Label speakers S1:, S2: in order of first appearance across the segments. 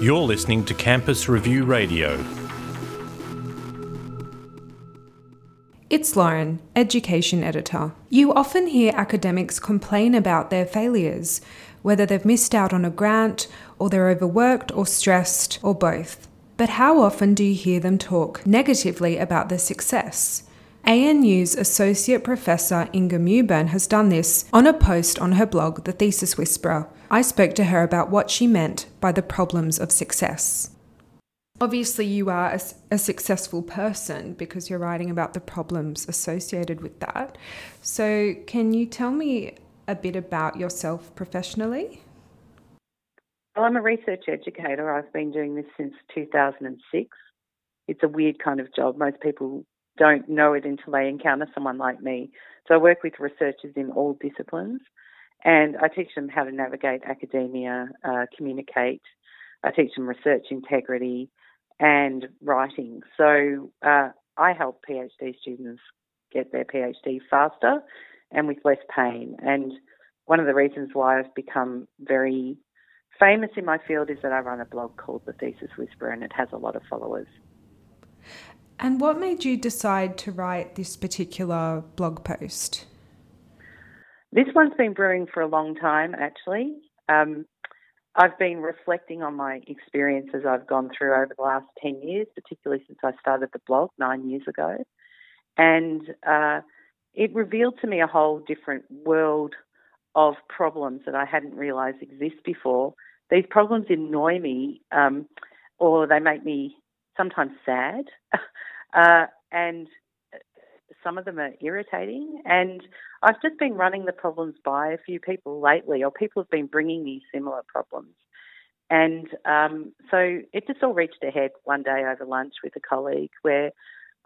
S1: You're listening to Campus Review Radio.
S2: It's Lauren, Education Editor. You often hear academics complain about their failures, whether they've missed out on a grant, or they're overworked, or stressed, or both. But how often do you hear them talk negatively about their success? ANU's Associate Professor Inger Mewburn has done this on a post on her blog, The Thesis Whisperer. I spoke to her about what she meant by the problems of success. Obviously, you are a, a, successful person because you're writing about the problems associated with that. So, can you tell me a bit about yourself professionally?
S3: Well, I'm a research educator. I've been doing this since 2006. It's a weird kind of job. Most people don't know it until they encounter someone like me. So I work with researchers in all disciplines and I teach them how to navigate academia, uh, communicate. I teach them research integrity and writing. So uh, I help PhD students get their PhD faster and with less pain. And one of the reasons why I've become very famous in my field is that I run a blog called The Thesis Whisperer and it has a lot of followers.
S2: And what made you decide to write this particular blog post?
S3: This one's been brewing for a long time, actually. Um, I've been reflecting on my experiences I've gone through over the last 10 years, particularly since I started the blog nine years ago. And uh, it revealed to me a whole different world of problems that I hadn't realised exist before. These problems annoy me um, or they make me sometimes sad. Uh, and some of them are irritating. And I've just been running the problems by a few people lately, or people have been bringing me similar problems. And um, so it just all reached a head one day over lunch with a colleague where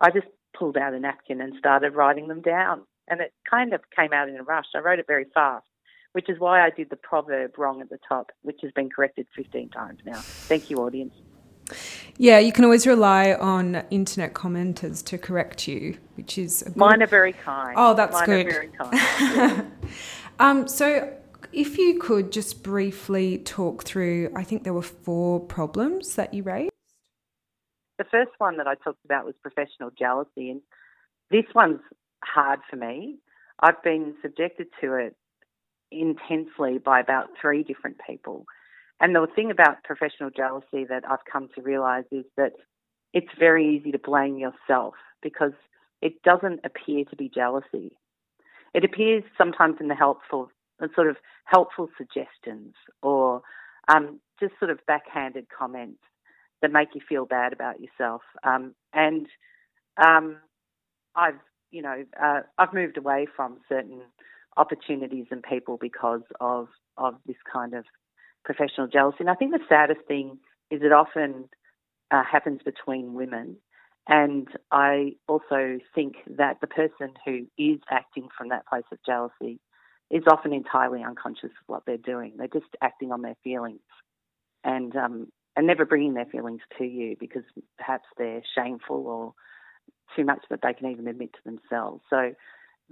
S3: I just pulled out a napkin and started writing them down. And it kind of came out in a rush. I wrote it very fast, which is why I did the proverb wrong at the top, which has been corrected 15 times now. Thank you, audience.
S2: Yeah, you can always rely on internet commenters to correct you, which is
S3: good... mine are very kind.
S2: Oh, that's
S3: mine
S2: good.
S3: very kind. Yeah.
S2: um, so, if you could just briefly talk through, I think there were four problems that you raised.
S3: The first one that I talked about was professional jealousy, and this one's hard for me. I've been subjected to it intensely by about three different people. And the thing about professional jealousy that I've come to realize is that it's very easy to blame yourself because it doesn't appear to be jealousy. It appears sometimes in the helpful, sort of helpful suggestions or um, just sort of backhanded comments that make you feel bad about yourself. Um, and um, I've, you know, uh, I've moved away from certain opportunities and people because of of this kind of professional jealousy. And I think the saddest thing is it often uh, happens between women. And I also think that the person who is acting from that place of jealousy is often entirely unconscious of what they're doing. They're just acting on their feelings and um, and never bringing their feelings to you because perhaps they're shameful or too much that they can even admit to themselves. So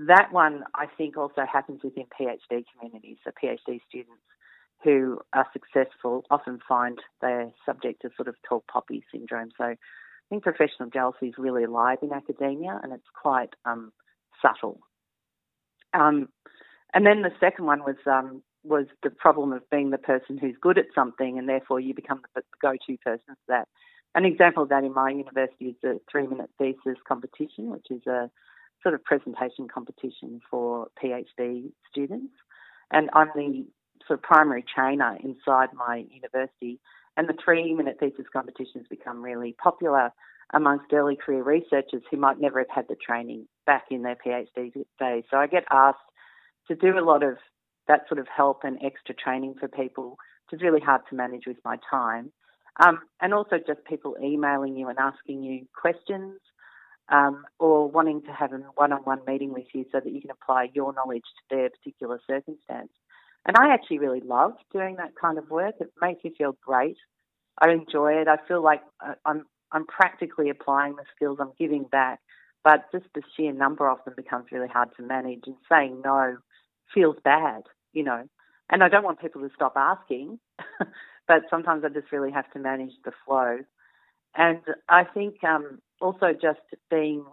S3: that one I think also happens within PhD communities. So PhD students who are successful often find they're subject to sort of tall poppy syndrome. So I think professional jealousy is really alive in academia and it's quite um, subtle. Um, and then the second one was um, was the problem of being the person who's good at something and therefore you become the go-to person for that. An example of that in my university is the three-minute thesis competition, which is a sort of presentation competition for PhD students. And I'm the of primary trainer inside my university. And the three minute thesis competitions become really popular amongst early career researchers who might never have had the training back in their PhD days. So I get asked to do a lot of that sort of help and extra training for people, which is really hard to manage with my time. Um, and also just people emailing you and asking you questions um, or wanting to have a one on one meeting with you so that you can apply your knowledge to their particular circumstance. And I actually really love doing that kind of work. It makes me feel great. I enjoy it. I feel like uh, I'm I'm practically applying the skills I'm giving back, but just the sheer number of them becomes really hard to manage. And saying no feels bad, you know. and I don't want people to stop asking, but sometimes I just really have to manage the flow. And I think um, also just being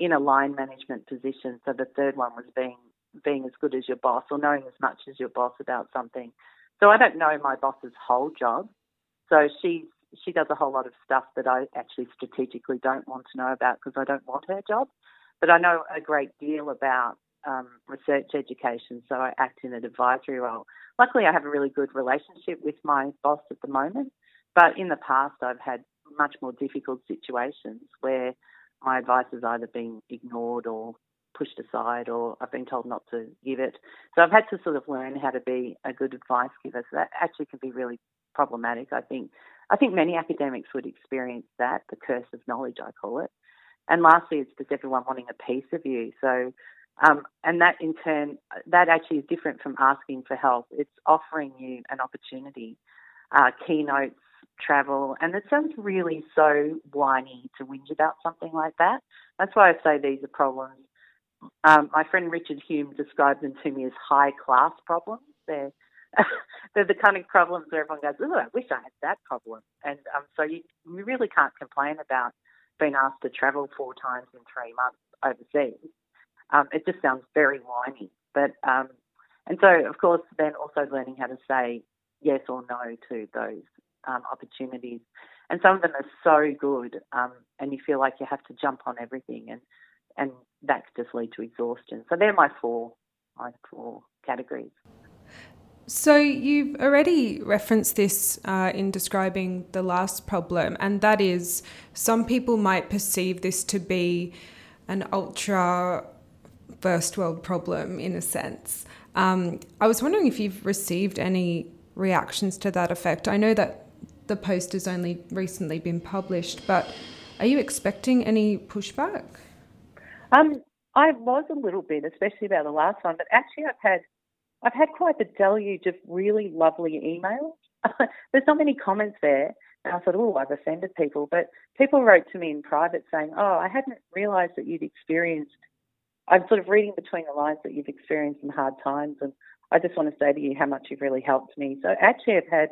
S3: in a line management position. So the third one was being being as good as your boss or knowing as much as your boss about something. So I don't know my boss's whole job. So she's she does a whole lot of stuff that I actually strategically don't want to know about because I don't want her job. But I know a great deal about um, research education, so I act in an advisory role. Luckily, I have a really good relationship with my boss at the moment, but in the past, I've had much more difficult situations where my advice has either been ignored or pushed aside or I've been told not to give it. So I've had to sort of learn how to be a good advice giver. So that actually can be really problematic. I think I think many academics would experience that, the curse of knowledge I call it. And lastly, it's just everyone wanting a piece of you. So um, and that in turn, that actually is different from asking for help. It's offering you an opportunity, uh, keynotes, travel, and it sounds really so whiny to whinge about something like that. That's why I say these are problems. Um, my friend Richard Hume described them to me as high class problems. They're they're the kind of problems where everyone goes, "Oh, I wish I had that problem." And um, so you, you really can't complain about being asked to travel four times in three months overseas. Um, it just sounds very whiny. But um, and so of course then also learning how to say yes or no to those um, opportunities. And some of them are so good, um, and you feel like you have to jump on everything, and and that just lead to exhaustion. So they're my four my four categories.
S2: So, you've already referenced this uh, in describing the last problem, and that is some people might perceive this to be an ultra first world problem in a sense. Um, I was wondering if you've received any reactions to that effect. I know that the post has only recently been published, but are you expecting any pushback?
S3: Um, I was a little bit, especially about the last one, but actually I've had I've had quite a deluge of really lovely emails. There's not many comments there. And I thought, oh, I've offended people. But people wrote to me in private saying, oh, I hadn't realised that you'd experienced, I'm sort of reading between the lines that you've experienced some hard times. And I just want to say to you how much you've really helped me. So actually, I've had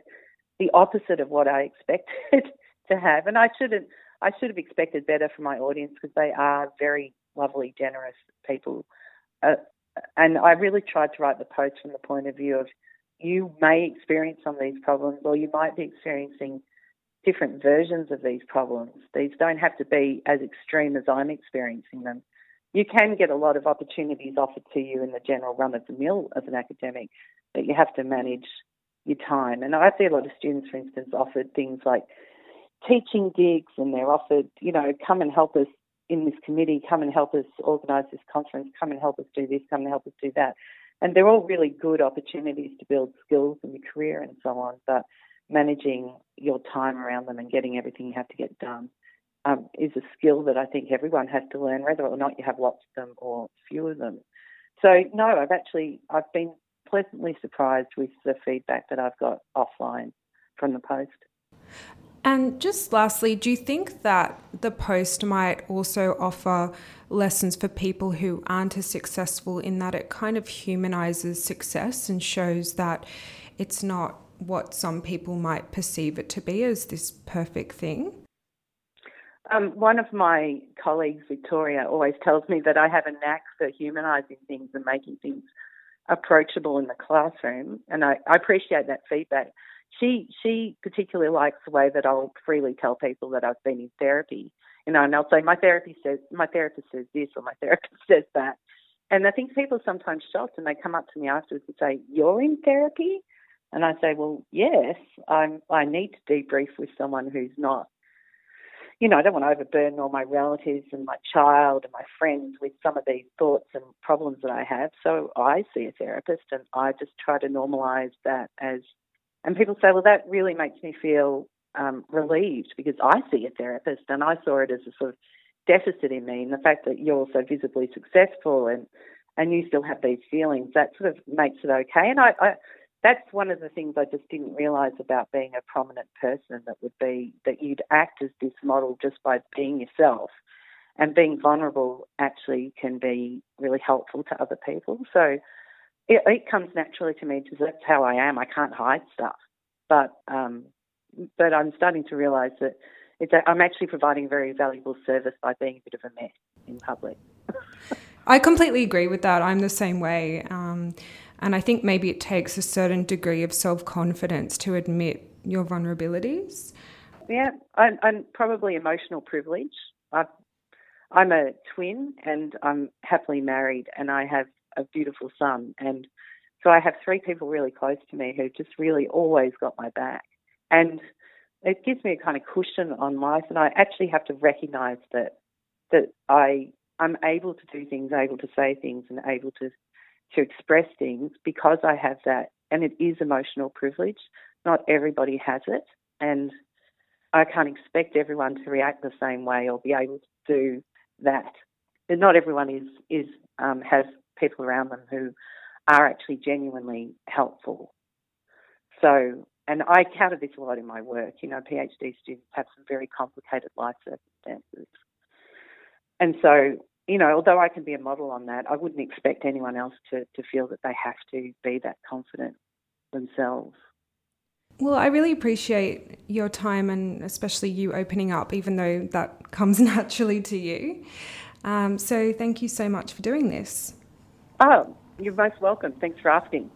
S3: the opposite of what I expected to have. And I shouldn't, I should have expected better from my audience because they are very lovely, generous people. Uh, and I really tried to write the post from the point of view of you may experience some of these problems or you might be experiencing different versions of these problems. These don't have to be as extreme as I'm experiencing them. You can get a lot of opportunities offered to you in the general run of the mill as an academic, but you have to manage your time. And I see a lot of students, for instance, offered things like teaching gigs and they're offered, you know, come and help us in this committee, come and help us organise this conference, come and help us do this, come and help us do that. And they're all really good opportunities to build skills in your career and so on. But managing your time around them and getting everything you have to get done um, is a skill that I think everyone has to learn, whether or not you have lots of them or few of them. So no, I've actually I've been pleasantly surprised with the feedback that I've got offline from the post.
S2: And just lastly, do you think that the post might also offer lessons for people who aren't as successful in that it kind of humanizes success and shows that it's not what some people might perceive it to be as this perfect thing?
S3: Um, one of my colleagues, Victoria, always tells me that I have a knack for humanizing things and making things approachable in the classroom, and I, I appreciate that feedback she she particularly likes the way that I'll freely tell people that I've been in therapy. You know, and I'll say my therapy says my therapist says this or my therapist says that. And I think people are sometimes shocked and they come up to me afterwards and say, You're in therapy? And I say, Well, yes, I'm I need to debrief with someone who's not you know, I don't want to overburden all my relatives and my child and my friends with some of these thoughts and problems that I have. So I see a therapist and I just try to normalize that as and people say, well, that really makes me feel um, relieved because I see a therapist and I saw it as a sort of deficit in me. And the fact that you're so visibly successful and, and you still have these feelings, that sort of makes it okay. And I, I that's one of the things I just didn't realise about being a prominent person that would be that you'd act as this model just by being yourself. And being vulnerable actually can be really helpful to other people. So it, it comes naturally to me because that's how I am. I can't hide stuff, but um, but I'm starting to realise that it's a, I'm actually providing a very valuable service by being a bit of a mess in public.
S2: I completely agree with that. I'm the same way. Um, and I think maybe it takes a certain degree of self confidence to admit your vulnerabilities.
S3: Yeah, I'm, I'm probably emotional privilege. i am a twin and I'm happily married and I have a beautiful son. And so I have three people really close to me who just really always got my back. And it gives me a kind of cushion on life. And I actually have to recognize that, that I, I'm able to do things, able to say things, and able to, to express things because I have that. And it is emotional privilege. Not everybody has it. And I can't expect everyone to react the same way or be able to do that. And not everyone is, is um, has people around them who are actually genuinely helpful. So, and I counter this a lot in my work. You know, PhD students have some very complicated life circumstances. And so, you know, although I can be a model on that, I wouldn't expect anyone else to, to feel that they have to be that confident themselves.
S2: Well, I really appreciate your time and especially you opening up, even though that comes naturally to you. Um, so, thank you so much for doing this.
S3: Oh, you're most welcome. Thanks for asking.